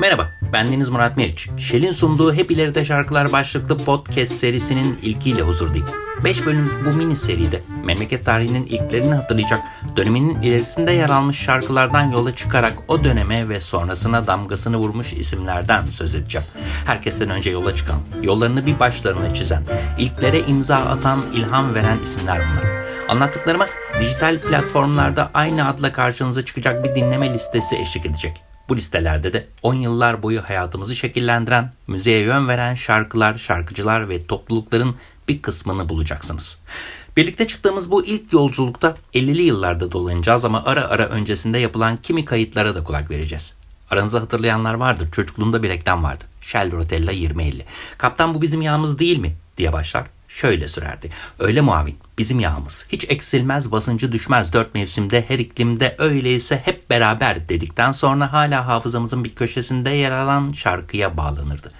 Merhaba, ben Deniz Murat Meriç. Şel'in sunduğu Hep İleride Şarkılar başlıklı podcast serisinin ilkiyle huzurdayım. 5 bölüm bu mini seride memleket tarihinin ilklerini hatırlayacak, döneminin ilerisinde yer almış şarkılardan yola çıkarak o döneme ve sonrasına damgasını vurmuş isimlerden söz edeceğim. Herkesten önce yola çıkan, yollarını bir başlarına çizen, ilklere imza atan, ilham veren isimler bunlar. Anlattıklarıma dijital platformlarda aynı adla karşınıza çıkacak bir dinleme listesi eşlik edecek. Bu listelerde de 10 yıllar boyu hayatımızı şekillendiren, müziğe yön veren şarkılar, şarkıcılar ve toplulukların bir kısmını bulacaksınız. Birlikte çıktığımız bu ilk yolculukta 50'li yıllarda dolanacağız ama ara ara öncesinde yapılan kimi kayıtlara da kulak vereceğiz. Aranızda hatırlayanlar vardır. Çocukluğumda bir reklam vardı. Shell Rotella 2050. Kaptan bu bizim yağımız değil mi? diye başlar şöyle sürerdi. Öyle muavin bizim yağımız. Hiç eksilmez basıncı düşmez dört mevsimde her iklimde öyleyse hep beraber dedikten sonra hala hafızamızın bir köşesinde yer alan şarkıya bağlanırdı.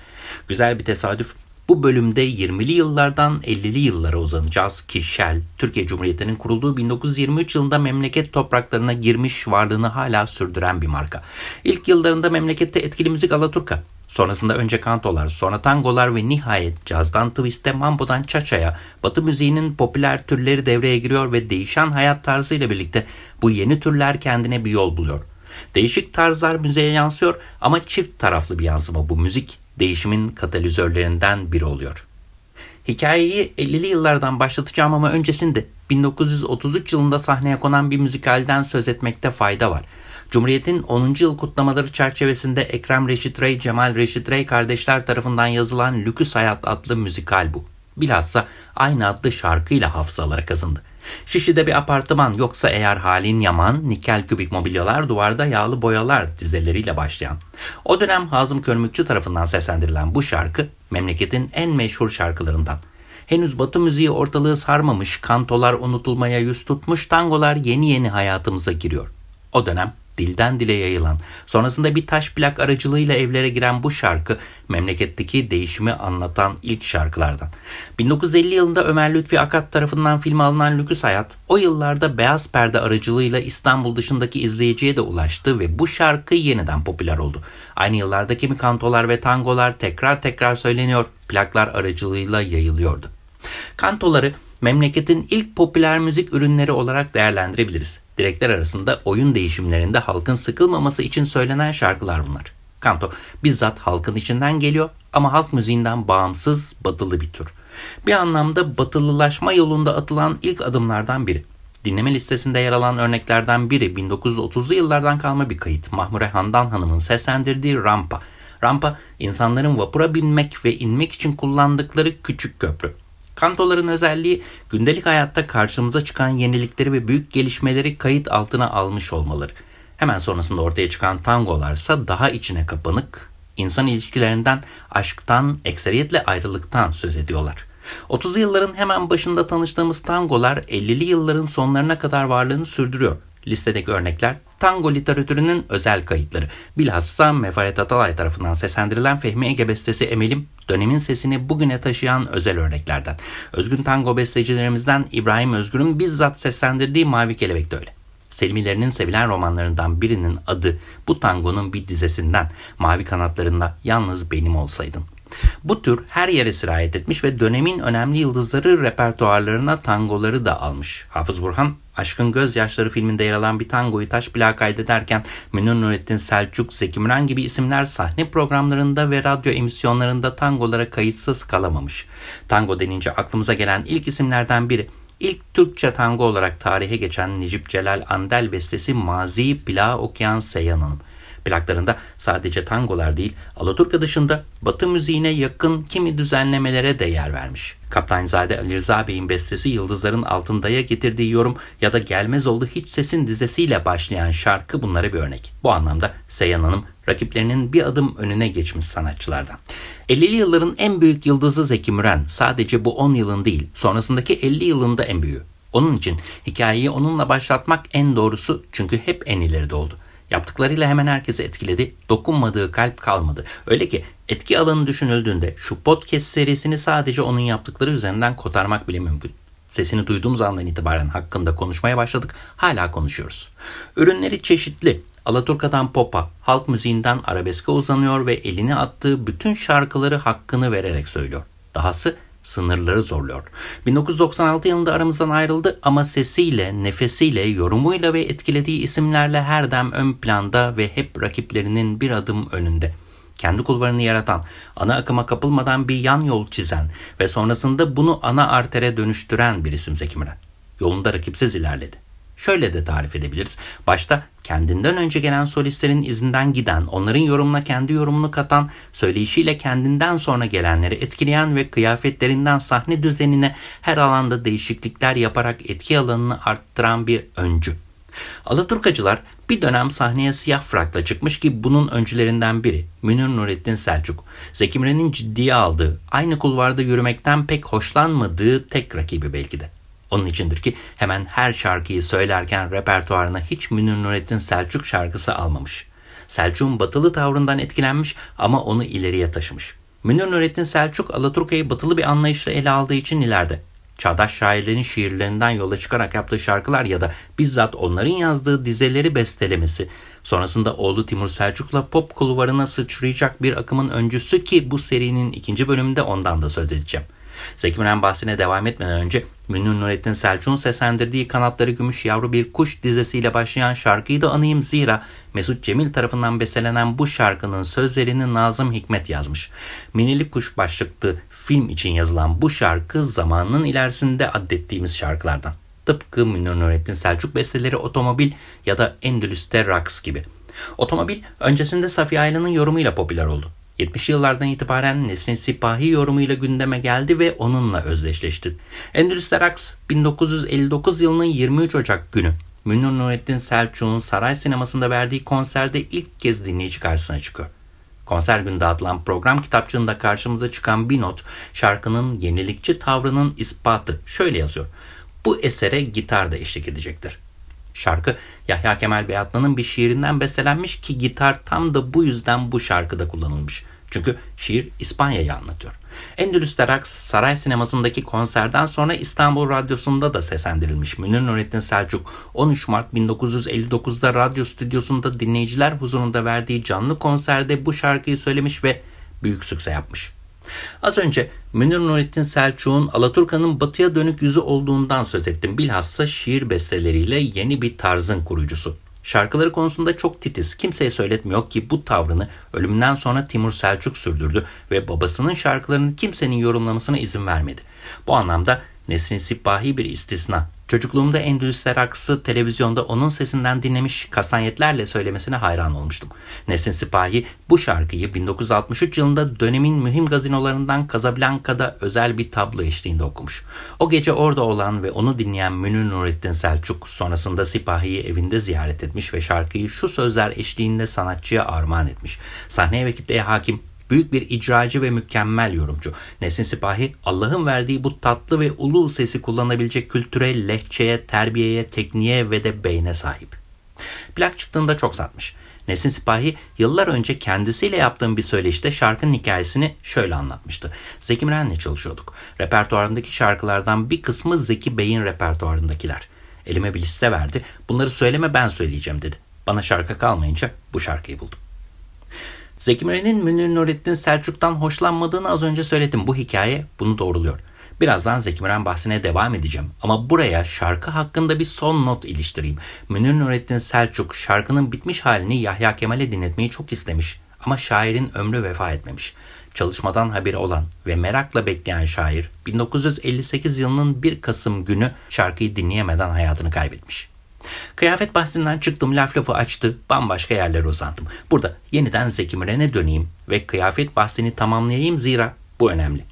Güzel bir tesadüf bu bölümde 20'li yıllardan 50'li yıllara uzanacağız ki Shell, Türkiye Cumhuriyeti'nin kurulduğu 1923 yılında memleket topraklarına girmiş varlığını hala sürdüren bir marka. İlk yıllarında memlekette etkili müzik Alaturka, Sonrasında önce kantolar, sonra tangolar ve nihayet cazdan twiste, mambodan çaçaya, batı müziğinin popüler türleri devreye giriyor ve değişen hayat tarzıyla birlikte bu yeni türler kendine bir yol buluyor. Değişik tarzlar müziğe yansıyor ama çift taraflı bir yansıma bu müzik değişimin katalizörlerinden biri oluyor. Hikayeyi 50'li yıllardan başlatacağım ama öncesinde 1933 yılında sahneye konan bir müzikalden söz etmekte fayda var. Cumhuriyet'in 10. yıl kutlamaları çerçevesinde Ekrem Reşit Rey, Cemal Reşit Rey kardeşler tarafından yazılan Lüküs Hayat adlı müzikal bu. Bilhassa aynı adlı şarkıyla hafızalara kazındı. Şişli'de bir apartman yoksa eğer halin yaman, nikel kübik mobilyalar, duvarda yağlı boyalar dizeleriyle başlayan. O dönem Hazım Körmükçü tarafından seslendirilen bu şarkı memleketin en meşhur şarkılarından. Henüz batı müziği ortalığı sarmamış, kantolar unutulmaya yüz tutmuş, tangolar yeni yeni hayatımıza giriyor. O dönem dilden dile yayılan, sonrasında bir taş plak aracılığıyla evlere giren bu şarkı memleketteki değişimi anlatan ilk şarkılardan. 1950 yılında Ömer Lütfi Akat tarafından filme alınan Lüküs Hayat o yıllarda beyaz perde aracılığıyla İstanbul dışındaki izleyiciye de ulaştı ve bu şarkı yeniden popüler oldu. Aynı yıllarda kimi kantolar ve tangolar tekrar tekrar söyleniyor, plaklar aracılığıyla yayılıyordu. Kantoları memleketin ilk popüler müzik ürünleri olarak değerlendirebiliriz. Direkler arasında oyun değişimlerinde halkın sıkılmaması için söylenen şarkılar bunlar. Kanto bizzat halkın içinden geliyor ama halk müziğinden bağımsız batılı bir tür. Bir anlamda batılılaşma yolunda atılan ilk adımlardan biri. Dinleme listesinde yer alan örneklerden biri 1930'lu yıllardan kalma bir kayıt. Mahmure Handan Hanım'ın seslendirdiği Rampa. Rampa insanların vapura binmek ve inmek için kullandıkları küçük köprü. Kantoların özelliği gündelik hayatta karşımıza çıkan yenilikleri ve büyük gelişmeleri kayıt altına almış olmaları. Hemen sonrasında ortaya çıkan tangolarsa daha içine kapanık, insan ilişkilerinden, aşktan, ekseriyetle ayrılıktan söz ediyorlar. 30'lu yılların hemen başında tanıştığımız tangolar 50'li yılların sonlarına kadar varlığını sürdürüyor. Listedeki örnekler tango literatürünün özel kayıtları. Bilhassa Mefaret Atalay tarafından seslendirilen Fehmi Ege bestesi Emelim, dönemin sesini bugüne taşıyan özel örneklerden. Özgün tango bestecilerimizden İbrahim Özgür'ün bizzat seslendirdiği Mavi Kelebek de öyle. Selmilerinin sevilen romanlarından birinin adı bu tangonun bir dizesinden Mavi Kanatlarında Yalnız Benim Olsaydın. Bu tür her yere sirayet etmiş ve dönemin önemli yıldızları repertuarlarına tangoları da almış. Hafız Burhan, Aşkın Gözyaşları filminde yer alan bir tangoyu taş plağa kaydederken Münir Nurettin Selçuk, Zeki Müren gibi isimler sahne programlarında ve radyo emisyonlarında tangolara kayıtsız kalamamış. Tango denince aklımıza gelen ilk isimlerden biri İlk Türkçe tango olarak tarihe geçen Necip Celal Andel bestesi Mazi Plağı okuyan Seyhan Hanım. Plaklarında sadece tangolar değil, Alaturka dışında Batı müziğine yakın kimi düzenlemelere de yer vermiş. Kaptanzade Ali Rıza Bey'in bestesi Yıldızların Altında'ya getirdiği yorum ya da Gelmez Oldu Hiç Sesin dizesiyle başlayan şarkı bunlara bir örnek. Bu anlamda Seyhan Hanım rakiplerinin bir adım önüne geçmiş sanatçılardan. 50'li yılların en büyük yıldızı Zeki Müren sadece bu 10 yılın değil sonrasındaki 50 yılında en büyüğü. Onun için hikayeyi onunla başlatmak en doğrusu çünkü hep en ileride oldu. Yaptıklarıyla hemen herkesi etkiledi. Dokunmadığı kalp kalmadı. Öyle ki etki alanı düşünüldüğünde şu podcast serisini sadece onun yaptıkları üzerinden kotarmak bile mümkün. Sesini duyduğumuz andan itibaren hakkında konuşmaya başladık. Hala konuşuyoruz. Ürünleri çeşitli Alaturka'dan pop'a, halk müziğinden arabeske uzanıyor ve elini attığı bütün şarkıları hakkını vererek söylüyor. Dahası sınırları zorluyor. 1996 yılında aramızdan ayrıldı ama sesiyle, nefesiyle, yorumuyla ve etkilediği isimlerle her dem ön planda ve hep rakiplerinin bir adım önünde. Kendi kulvarını yaratan, ana akıma kapılmadan bir yan yol çizen ve sonrasında bunu ana artere dönüştüren bir isim Zeki Müren. Yolunda rakipsiz ilerledi. Şöyle de tarif edebiliriz. Başta kendinden önce gelen solistlerin izinden giden, onların yorumuna kendi yorumunu katan, söyleyişiyle kendinden sonra gelenleri etkileyen ve kıyafetlerinden sahne düzenine her alanda değişiklikler yaparak etki alanını arttıran bir öncü. Alaturkacılar bir dönem sahneye siyah frakla çıkmış ki bunun öncülerinden biri Münir Nurettin Selçuk. Zeki Müren'in ciddiye aldığı, aynı kulvarda yürümekten pek hoşlanmadığı tek rakibi belki de. Onun içindir ki hemen her şarkıyı söylerken repertuarına hiç Münir Nurettin Selçuk şarkısı almamış. Selçuk'un batılı tavrından etkilenmiş ama onu ileriye taşımış. Münir Nurettin Selçuk Alaturka'yı batılı bir anlayışla ele aldığı için ileride. Çağdaş şairlerin şiirlerinden yola çıkarak yaptığı şarkılar ya da bizzat onların yazdığı dizeleri bestelemesi, sonrasında oğlu Timur Selçuk'la pop kulvarına sıçrayacak bir akımın öncüsü ki bu serinin ikinci bölümünde ondan da söz edeceğim. Zeki Müren bahsine devam etmeden önce Münir Nurettin Selçuk'un seslendirdiği Kanatları Gümüş Yavru Bir Kuş dizesiyle başlayan şarkıyı da anayım zira Mesut Cemil tarafından bestelenen bu şarkının sözlerini Nazım Hikmet yazmış. Minili Kuş başlıklı film için yazılan bu şarkı zamanının ilerisinde addettiğimiz şarkılardan. Tıpkı Münir Nurettin Selçuk besteleri Otomobil ya da Endülüs'te Raks gibi. Otomobil öncesinde Safiye Aylan'ın yorumuyla popüler oldu. 70 yıllardan itibaren Nesrin Sipahi yorumuyla gündeme geldi ve onunla özdeşleşti. Endülüs Raks 1959 yılının 23 Ocak günü Münir Nurettin Selçuk'un Saray Sineması'nda verdiği konserde ilk kez dinleyici karşısına çıkıyor. Konser günü dağıtılan program kitapçığında karşımıza çıkan bir not şarkının yenilikçi tavrının ispatı şöyle yazıyor. Bu esere gitar da eşlik edecektir. Şarkı Yahya Kemal Beyatlı'nın bir şiirinden bestelenmiş ki gitar tam da bu yüzden bu şarkıda kullanılmış. Çünkü şiir İspanya'yı anlatıyor. Endülüs Raks saray sinemasındaki konserden sonra İstanbul Radyosu'nda da seslendirilmiş. Münir Nurettin Selçuk 13 Mart 1959'da radyo stüdyosunda dinleyiciler huzurunda verdiği canlı konserde bu şarkıyı söylemiş ve büyük sükse yapmış. Az önce Münir Nurettin Selçuk'un Alaturka'nın batıya dönük yüzü olduğundan söz ettim. Bilhassa şiir besteleriyle yeni bir tarzın kurucusu. Şarkıları konusunda çok titiz. Kimseye söyletmiyor ki bu tavrını ölümünden sonra Timur Selçuk sürdürdü ve babasının şarkılarını kimsenin yorumlamasına izin vermedi. Bu anlamda Nesrin Sipahi bir istisna. Çocukluğumda Endülüsler Aksı televizyonda onun sesinden dinlemiş kastanyetlerle söylemesine hayran olmuştum. Nesin Sipahi bu şarkıyı 1963 yılında dönemin mühim gazinolarından Casablanca'da özel bir tablo eşliğinde okumuş. O gece orada olan ve onu dinleyen Münir Nurettin Selçuk sonrasında Sipahi'yi evinde ziyaret etmiş ve şarkıyı şu sözler eşliğinde sanatçıya armağan etmiş. Sahneye ve kitleye hakim Büyük bir icracı ve mükemmel yorumcu. Nesin Sipahi Allah'ın verdiği bu tatlı ve ulu sesi kullanabilecek kültüre, lehçeye, terbiyeye, tekniğe ve de beyne sahip. Plak çıktığında çok satmış. Nesin Sipahi yıllar önce kendisiyle yaptığım bir söyleşide şarkının hikayesini şöyle anlatmıştı. Zeki Müren'le çalışıyorduk. Repertuarımdaki şarkılardan bir kısmı Zeki Bey'in repertuarındakiler. Elime bir liste verdi. Bunları söyleme ben söyleyeceğim dedi. Bana şarkı kalmayınca bu şarkıyı buldum. Zeki Müren'in Münir Nurettin Selçuk'tan hoşlanmadığını az önce söyledim. Bu hikaye bunu doğruluyor. Birazdan Zeki Müren bahsine devam edeceğim. Ama buraya şarkı hakkında bir son not iliştireyim. Münir Nurettin Selçuk şarkının bitmiş halini Yahya Kemal'e dinletmeyi çok istemiş. Ama şairin ömrü vefa etmemiş. Çalışmadan haberi olan ve merakla bekleyen şair 1958 yılının 1 Kasım günü şarkıyı dinleyemeden hayatını kaybetmiş. Kıyafet bahsinden çıktım laf lafı açtı bambaşka yerlere uzandım. Burada yeniden Zeki Müren'e döneyim ve kıyafet bahsini tamamlayayım zira bu önemli.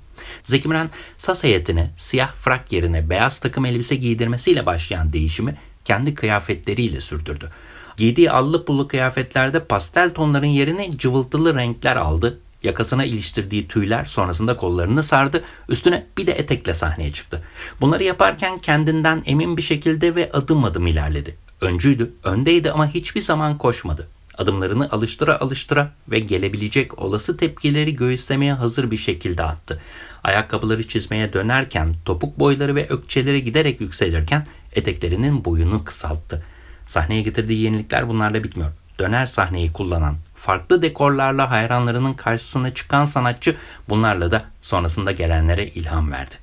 Zeki Müren sas heyetine siyah frak yerine beyaz takım elbise giydirmesiyle başlayan değişimi kendi kıyafetleriyle sürdürdü. Giydiği allı pullu kıyafetlerde pastel tonların yerine cıvıltılı renkler aldı Yakasına iliştirdiği tüyler sonrasında kollarını sardı. Üstüne bir de etekle sahneye çıktı. Bunları yaparken kendinden emin bir şekilde ve adım adım ilerledi. Öncüydü, öndeydi ama hiçbir zaman koşmadı. Adımlarını alıştıra alıştıra ve gelebilecek olası tepkileri göğüslemeye hazır bir şekilde attı. Ayakkabıları çizmeye dönerken topuk boyları ve ökçeleri giderek yükselirken eteklerinin boyunu kısalttı. Sahneye getirdiği yenilikler bunlarla bitmiyor. Döner sahneyi kullanan, farklı dekorlarla hayranlarının karşısına çıkan sanatçı bunlarla da sonrasında gelenlere ilham verdi.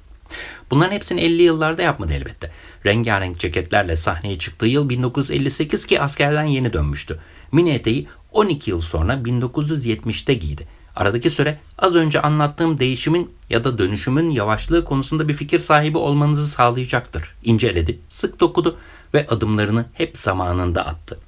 Bunların hepsini 50 yıllarda yapmadı elbette. Rengarenk ceketlerle sahneye çıktığı yıl 1958 ki askerden yeni dönmüştü. Mini eteği 12 yıl sonra 1970'te giydi. Aradaki süre az önce anlattığım değişimin ya da dönüşümün yavaşlığı konusunda bir fikir sahibi olmanızı sağlayacaktır. İnceledi, sık dokudu ve adımlarını hep zamanında attı.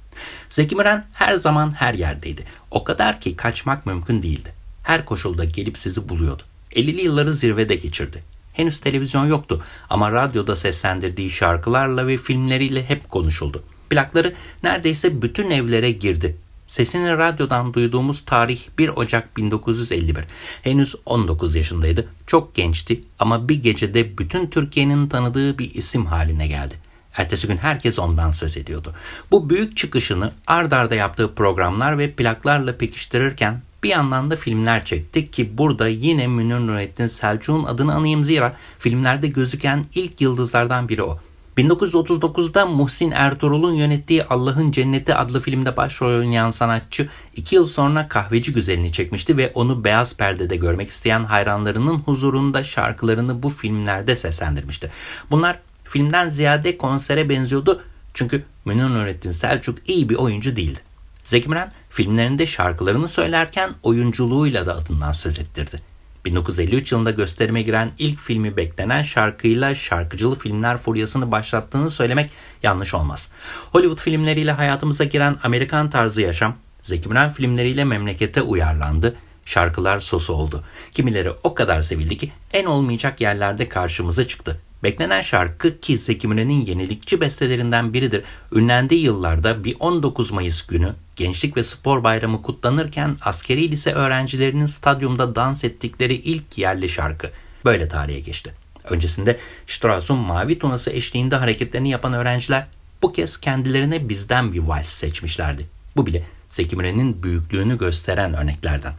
Zeki Müren her zaman her yerdeydi. O kadar ki kaçmak mümkün değildi. Her koşulda gelip sizi buluyordu. 50'li yılları zirvede geçirdi. Henüz televizyon yoktu ama radyoda seslendirdiği şarkılarla ve filmleriyle hep konuşuldu. Plakları neredeyse bütün evlere girdi. Sesini radyodan duyduğumuz tarih 1 Ocak 1951. Henüz 19 yaşındaydı. Çok gençti ama bir gecede bütün Türkiye'nin tanıdığı bir isim haline geldi. Ertesi gün herkes ondan söz ediyordu. Bu büyük çıkışını ard arda yaptığı programlar ve plaklarla pekiştirirken bir yandan da filmler çektik ki burada yine Münir Nurettin Selçuk'un adını anayım zira filmlerde gözüken ilk yıldızlardan biri o. 1939'da Muhsin Ertuğrul'un yönettiği Allah'ın Cenneti adlı filmde başrol oynayan sanatçı iki yıl sonra Kahveci Güzelini çekmişti ve onu beyaz perdede görmek isteyen hayranlarının huzurunda şarkılarını bu filmlerde seslendirmişti. Bunlar filmden ziyade konsere benziyordu çünkü Münir Nurettin Selçuk iyi bir oyuncu değildi. Zeki Müren filmlerinde şarkılarını söylerken oyunculuğuyla da adından söz ettirdi. 1953 yılında gösterime giren ilk filmi beklenen şarkıyla şarkıcılı filmler furyasını başlattığını söylemek yanlış olmaz. Hollywood filmleriyle hayatımıza giren Amerikan tarzı yaşam, Zeki Müren filmleriyle memlekete uyarlandı, şarkılar sosu oldu. Kimileri o kadar sevildi ki en olmayacak yerlerde karşımıza çıktı. Beklenen şarkı ki Zeki Müren'in yenilikçi bestelerinden biridir. Ünlendiği yıllarda bir 19 Mayıs günü Gençlik ve Spor Bayramı kutlanırken askeri lise öğrencilerinin stadyumda dans ettikleri ilk yerli şarkı. Böyle tarihe geçti. Öncesinde Strauss'un Mavi Tunası eşliğinde hareketlerini yapan öğrenciler bu kez kendilerine bizden bir vals seçmişlerdi. Bu bile Zeki Müren'in büyüklüğünü gösteren örneklerden.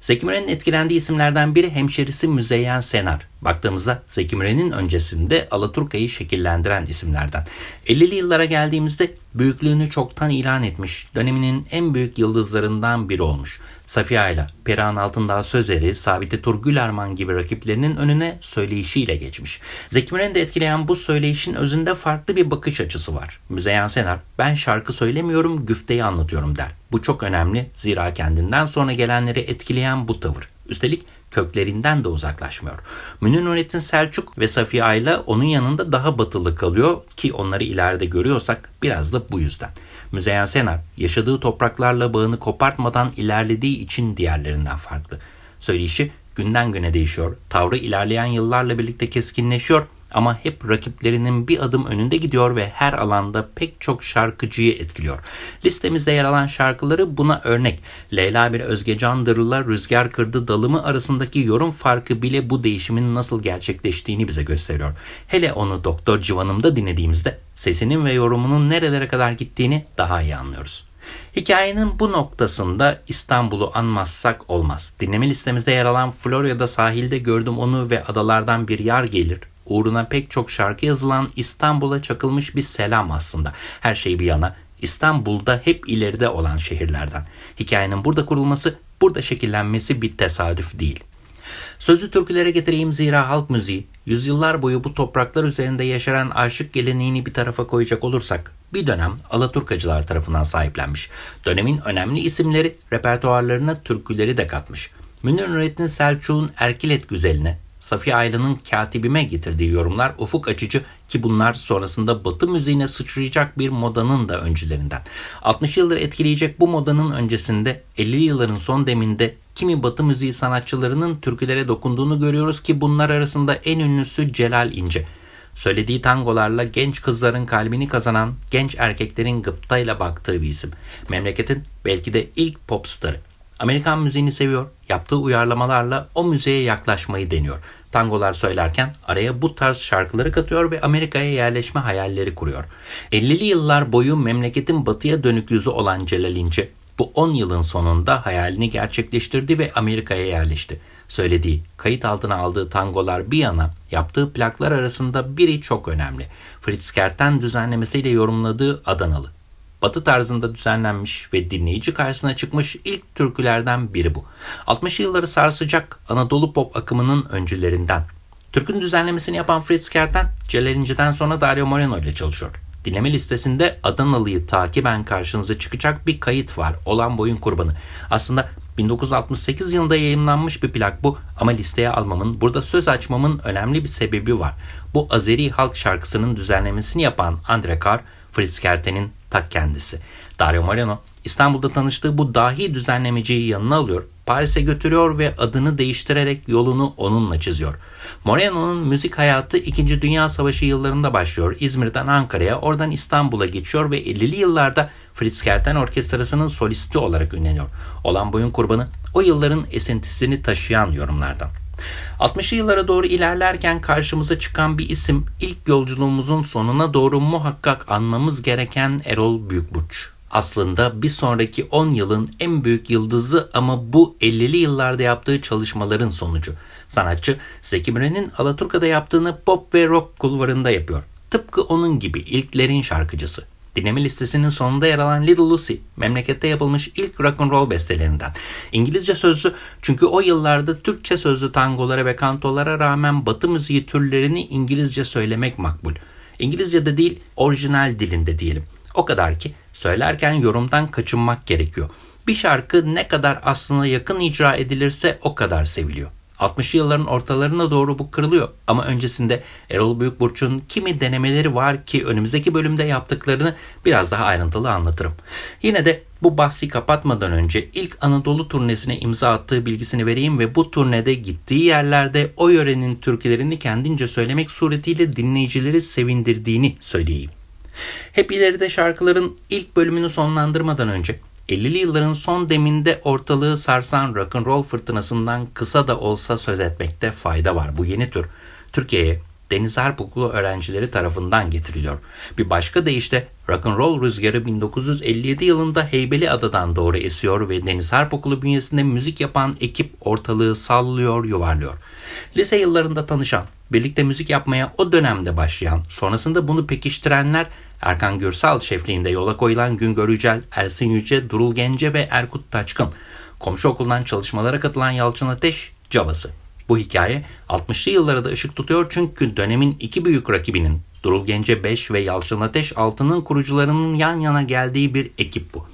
Zeki Müren'in etkilendiği isimlerden biri hemşerisi Müzeyyen Senar. Baktığımızda Zeki Müren'in öncesinde Alaturka'yı şekillendiren isimlerden. 50'li yıllara geldiğimizde büyüklüğünü çoktan ilan etmiş, döneminin en büyük yıldızlarından biri olmuş. Safiye Ayla, Perihan Altındağ Sözeri, Sabite Turgül Arman gibi rakiplerinin önüne söyleyişiyle geçmiş. Zeki Müren'i de etkileyen bu söyleyişin özünde farklı bir bakış açısı var. Müzeyyen Senar, ben şarkı söylemiyorum, güfteyi anlatıyorum der. Bu çok önemli, zira kendinden sonra gelenleri etkileyen bu tavır. Üstelik köklerinden de uzaklaşmıyor. Münir Nurettin Selçuk ve Safiye Ayla onun yanında daha batılı kalıyor ki onları ileride görüyorsak biraz da bu yüzden. Müzeyyen Senar yaşadığı topraklarla bağını kopartmadan ilerlediği için diğerlerinden farklı. Söyleyişi günden güne değişiyor, tavrı ilerleyen yıllarla birlikte keskinleşiyor ama hep rakiplerinin bir adım önünde gidiyor ve her alanda pek çok şarkıcıyı etkiliyor. Listemizde yer alan şarkıları buna örnek. Leyla bir Özge Candır'la Rüzgar Kırdı Dalımı arasındaki yorum farkı bile bu değişimin nasıl gerçekleştiğini bize gösteriyor. Hele onu Doktor Civan'ımda dinlediğimizde sesinin ve yorumunun nerelere kadar gittiğini daha iyi anlıyoruz. Hikayenin bu noktasında İstanbul'u anmazsak olmaz. Dinleme listemizde yer alan Florya'da sahilde gördüm onu ve adalardan bir yar gelir uğruna pek çok şarkı yazılan İstanbul'a çakılmış bir selam aslında. Her şey bir yana İstanbul'da hep ileride olan şehirlerden. Hikayenin burada kurulması, burada şekillenmesi bir tesadüf değil. Sözü türkülere getireyim zira halk müziği, yüzyıllar boyu bu topraklar üzerinde yaşaran aşık geleneğini bir tarafa koyacak olursak, bir dönem Alaturkacılar tarafından sahiplenmiş. Dönemin önemli isimleri repertuarlarına türküleri de katmış. Münir Nurettin Selçuk'un Erkilet Güzeline, Safiye Aylan'ın katibime getirdiği yorumlar ufuk açıcı ki bunlar sonrasında batı müziğine sıçrayacak bir modanın da öncülerinden. 60 yıldır etkileyecek bu modanın öncesinde 50 yılların son deminde kimi batı müziği sanatçılarının türkülere dokunduğunu görüyoruz ki bunlar arasında en ünlüsü Celal İnce. Söylediği tangolarla genç kızların kalbini kazanan, genç erkeklerin gıptayla baktığı bir isim. Memleketin belki de ilk pop starı. Amerikan müziğini seviyor, yaptığı uyarlamalarla o müziğe yaklaşmayı deniyor. Tangolar söylerken araya bu tarz şarkıları katıyor ve Amerika'ya yerleşme hayalleri kuruyor. 50'li yıllar boyu memleketin batıya dönük yüzü olan Celal İnce, bu 10 yılın sonunda hayalini gerçekleştirdi ve Amerika'ya yerleşti. Söylediği, kayıt altına aldığı tangolar bir yana yaptığı plaklar arasında biri çok önemli. Fritz Kerten düzenlemesiyle yorumladığı Adanalı. Batı tarzında düzenlenmiş ve dinleyici karşısına çıkmış ilk türkülerden biri bu. 60 yılları sarsacak Anadolu pop akımının öncülerinden. Türkün düzenlemesini yapan Fritz Kerten, Celal İnce'den sonra Dario Moreno ile çalışıyor. Dinleme listesinde Adanalı'yı takiben karşınıza çıkacak bir kayıt var. Olan boyun kurbanı. Aslında 1968 yılında yayınlanmış bir plak bu ama listeye almamın, burada söz açmamın önemli bir sebebi var. Bu Azeri halk şarkısının düzenlemesini yapan Andre Kar, Fritz Kerten'in tak kendisi. Dario Moreno İstanbul'da tanıştığı bu dahi düzenlemeciyi yanına alıyor, Paris'e götürüyor ve adını değiştirerek yolunu onunla çiziyor. Moreno'nun müzik hayatı 2. Dünya Savaşı yıllarında başlıyor. İzmir'den Ankara'ya, oradan İstanbul'a geçiyor ve 50'li yıllarda Fritz Kerten Orkestrası'nın solisti olarak ünleniyor. Olan boyun kurbanı o yılların esintisini taşıyan yorumlardan. 60'lı yıllara doğru ilerlerken karşımıza çıkan bir isim ilk yolculuğumuzun sonuna doğru muhakkak anmamız gereken Erol Büyükburç. Aslında bir sonraki 10 yılın en büyük yıldızı ama bu 50'li yıllarda yaptığı çalışmaların sonucu. Sanatçı Zeki Müren'in Alaturka'da yaptığını pop ve rock kulvarında yapıyor. Tıpkı onun gibi ilklerin şarkıcısı. Dinleme listesinin sonunda yer alan Little Lucy, memlekette yapılmış ilk rock and roll bestelerinden. İngilizce sözlü çünkü o yıllarda Türkçe sözlü tangolara ve kantolara rağmen batı müziği türlerini İngilizce söylemek makbul. İngilizce'de değil, orijinal dilinde diyelim. O kadar ki söylerken yorumdan kaçınmak gerekiyor. Bir şarkı ne kadar aslına yakın icra edilirse o kadar seviliyor. 60'lı yılların ortalarına doğru bu kırılıyor. Ama öncesinde Erol Büyükburç'un kimi denemeleri var ki önümüzdeki bölümde yaptıklarını biraz daha ayrıntılı anlatırım. Yine de bu bahsi kapatmadan önce ilk Anadolu turnesine imza attığı bilgisini vereyim ve bu turnede gittiği yerlerde o yörenin türkülerini kendince söylemek suretiyle dinleyicileri sevindirdiğini söyleyeyim. Hep ileride şarkıların ilk bölümünü sonlandırmadan önce 50'li yılların son deminde ortalığı sarsan rock'n'roll fırtınasından kısa da olsa söz etmekte fayda var. Bu yeni tür Türkiye'ye Deniz Harp Okulu öğrencileri tarafından getiriliyor. Bir başka deyişle rock'n'roll rüzgarı 1957 yılında Heybeli Adadan doğru esiyor ve Deniz Harp Okulu bünyesinde müzik yapan ekip ortalığı sallıyor, yuvarlıyor. Lise yıllarında tanışan, birlikte müzik yapmaya o dönemde başlayan, sonrasında bunu pekiştirenler Erkan Gürsal şefliğinde yola koyulan Güngör Yücel, Ersin Yüce, Durul Gence ve Erkut Taçkın. Komşu okuldan çalışmalara katılan Yalçın Ateş, Cabası. Bu hikaye 60'lı yıllara da ışık tutuyor çünkü dönemin iki büyük rakibinin Durul Gence 5 ve Yalçın Ateş 6'nın kurucularının yan yana geldiği bir ekip bu.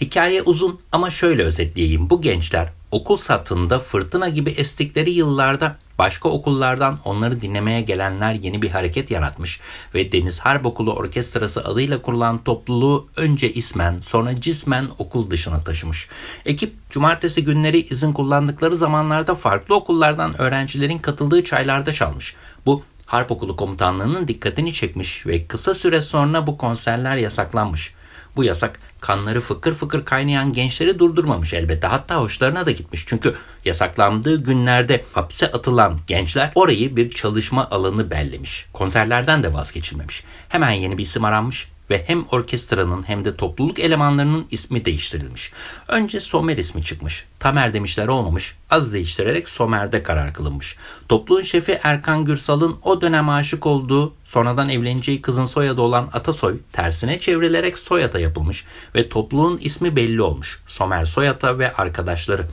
Hikaye uzun ama şöyle özetleyeyim. Bu gençler okul satında fırtına gibi estikleri yıllarda başka okullardan onları dinlemeye gelenler yeni bir hareket yaratmış ve Deniz Harp Okulu Orkestrası adıyla kurulan topluluğu önce ismen sonra cismen okul dışına taşımış. Ekip cumartesi günleri izin kullandıkları zamanlarda farklı okullardan öğrencilerin katıldığı çaylarda çalmış. Bu Harp Okulu Komutanlığı'nın dikkatini çekmiş ve kısa süre sonra bu konserler yasaklanmış. Bu yasak kanları fıkır fıkır kaynayan gençleri durdurmamış elbette. Hatta hoşlarına da gitmiş. Çünkü yasaklandığı günlerde hapse atılan gençler orayı bir çalışma alanı bellemiş. Konserlerden de vazgeçilmemiş. Hemen yeni bir isim aranmış ve hem orkestranın hem de topluluk elemanlarının ismi değiştirilmiş. Önce Somer ismi çıkmış. Tamer demişler olmamış. Az değiştirerek Somer'de karar kılınmış. Topluluğun şefi Erkan Gürsal'ın o dönem aşık olduğu, sonradan evleneceği kızın soyadı olan Atasoy tersine çevrilerek Soyata yapılmış ve topluluğun ismi belli olmuş. Somer Soyata ve arkadaşları.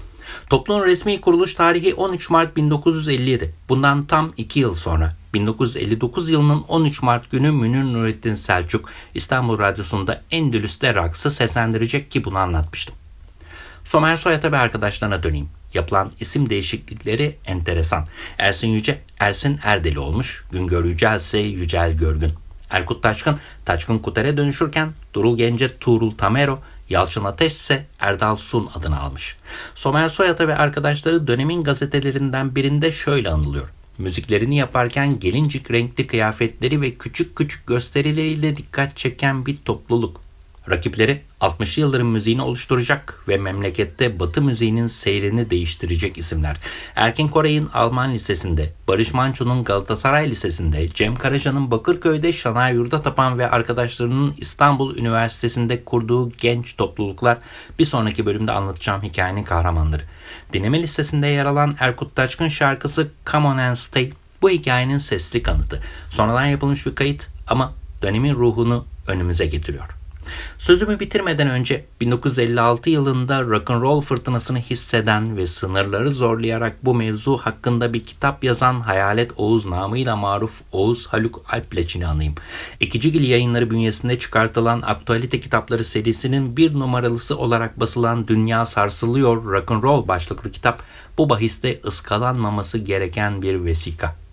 Topluluğun resmi kuruluş tarihi 13 Mart 1957. Bundan tam 2 yıl sonra 1959 yılının 13 Mart günü Münir Nurettin Selçuk İstanbul Radyosu'nda Endülüs'te raksı seslendirecek ki bunu anlatmıştım. Somer Soyat'a ve arkadaşlarına döneyim. Yapılan isim değişiklikleri enteresan. Ersin Yüce, Ersin Erdeli olmuş. Güngör Yücel ise Yücel Görgün. Erkut Taçkın, Taçkın Kuter'e dönüşürken Durul Gence Tuğrul Tamero, Yalçın Ateş ise Erdal Sun adını almış. Somer Soyat'a ve arkadaşları dönemin gazetelerinden birinde şöyle anılıyor. Müziklerini yaparken gelincik renkli kıyafetleri ve küçük küçük gösterileriyle dikkat çeken bir topluluk. Rakipleri 60'lı yılların müziğini oluşturacak ve memlekette batı müziğinin seyrini değiştirecek isimler. Erkin Koray'ın Alman Lisesi'nde, Barış Manço'nun Galatasaray Lisesi'nde, Cem Karaca'nın Bakırköy'de Şanar Yurda Tapan ve arkadaşlarının İstanbul Üniversitesi'nde kurduğu genç topluluklar bir sonraki bölümde anlatacağım hikayenin kahramanları. Dinleme listesinde yer alan Erkut Taçkın şarkısı Come On And Stay bu hikayenin sesli kanıtı. Sonradan yapılmış bir kayıt ama dönemin ruhunu önümüze getiriyor. Sözümü bitirmeden önce 1956 yılında rock and roll fırtınasını hisseden ve sınırları zorlayarak bu mevzu hakkında bir kitap yazan Hayalet Oğuz namıyla maruf Oğuz Haluk Alpleçin'i anayım. İkicigil yayınları bünyesinde çıkartılan aktualite kitapları serisinin bir numaralısı olarak basılan Dünya Sarsılıyor Rock and Roll başlıklı kitap bu bahiste ıskalanmaması gereken bir vesika.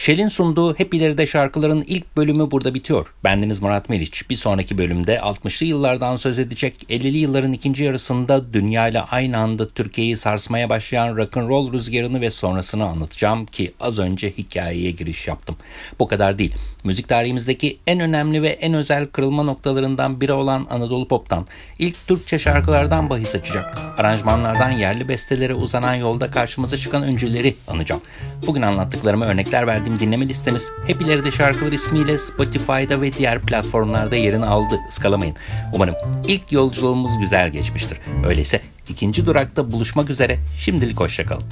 Shell'in sunduğu Hep İleride şarkıların ilk bölümü burada bitiyor. Bendeniz Murat Meriç. Bir sonraki bölümde 60'lı yıllardan söz edecek 50'li yılların ikinci yarısında dünya ile aynı anda Türkiye'yi sarsmaya başlayan rock'n'roll rüzgarını ve sonrasını anlatacağım ki az önce hikayeye giriş yaptım. Bu kadar değil. Müzik tarihimizdeki en önemli ve en özel kırılma noktalarından biri olan Anadolu Pop'tan, ilk Türkçe şarkılardan bahis açacak, aranjmanlardan yerli bestelere uzanan yolda karşımıza çıkan öncüleri anacağım. Bugün anlattıklarımı örnekler verdiğim dinleme listemiz Hep İleride Şarkılar ismiyle Spotify'da ve diğer platformlarda yerini aldı. Iskalamayın. Umarım ilk yolculuğumuz güzel geçmiştir. Öyleyse ikinci durakta buluşmak üzere. Şimdilik hoşçakalın.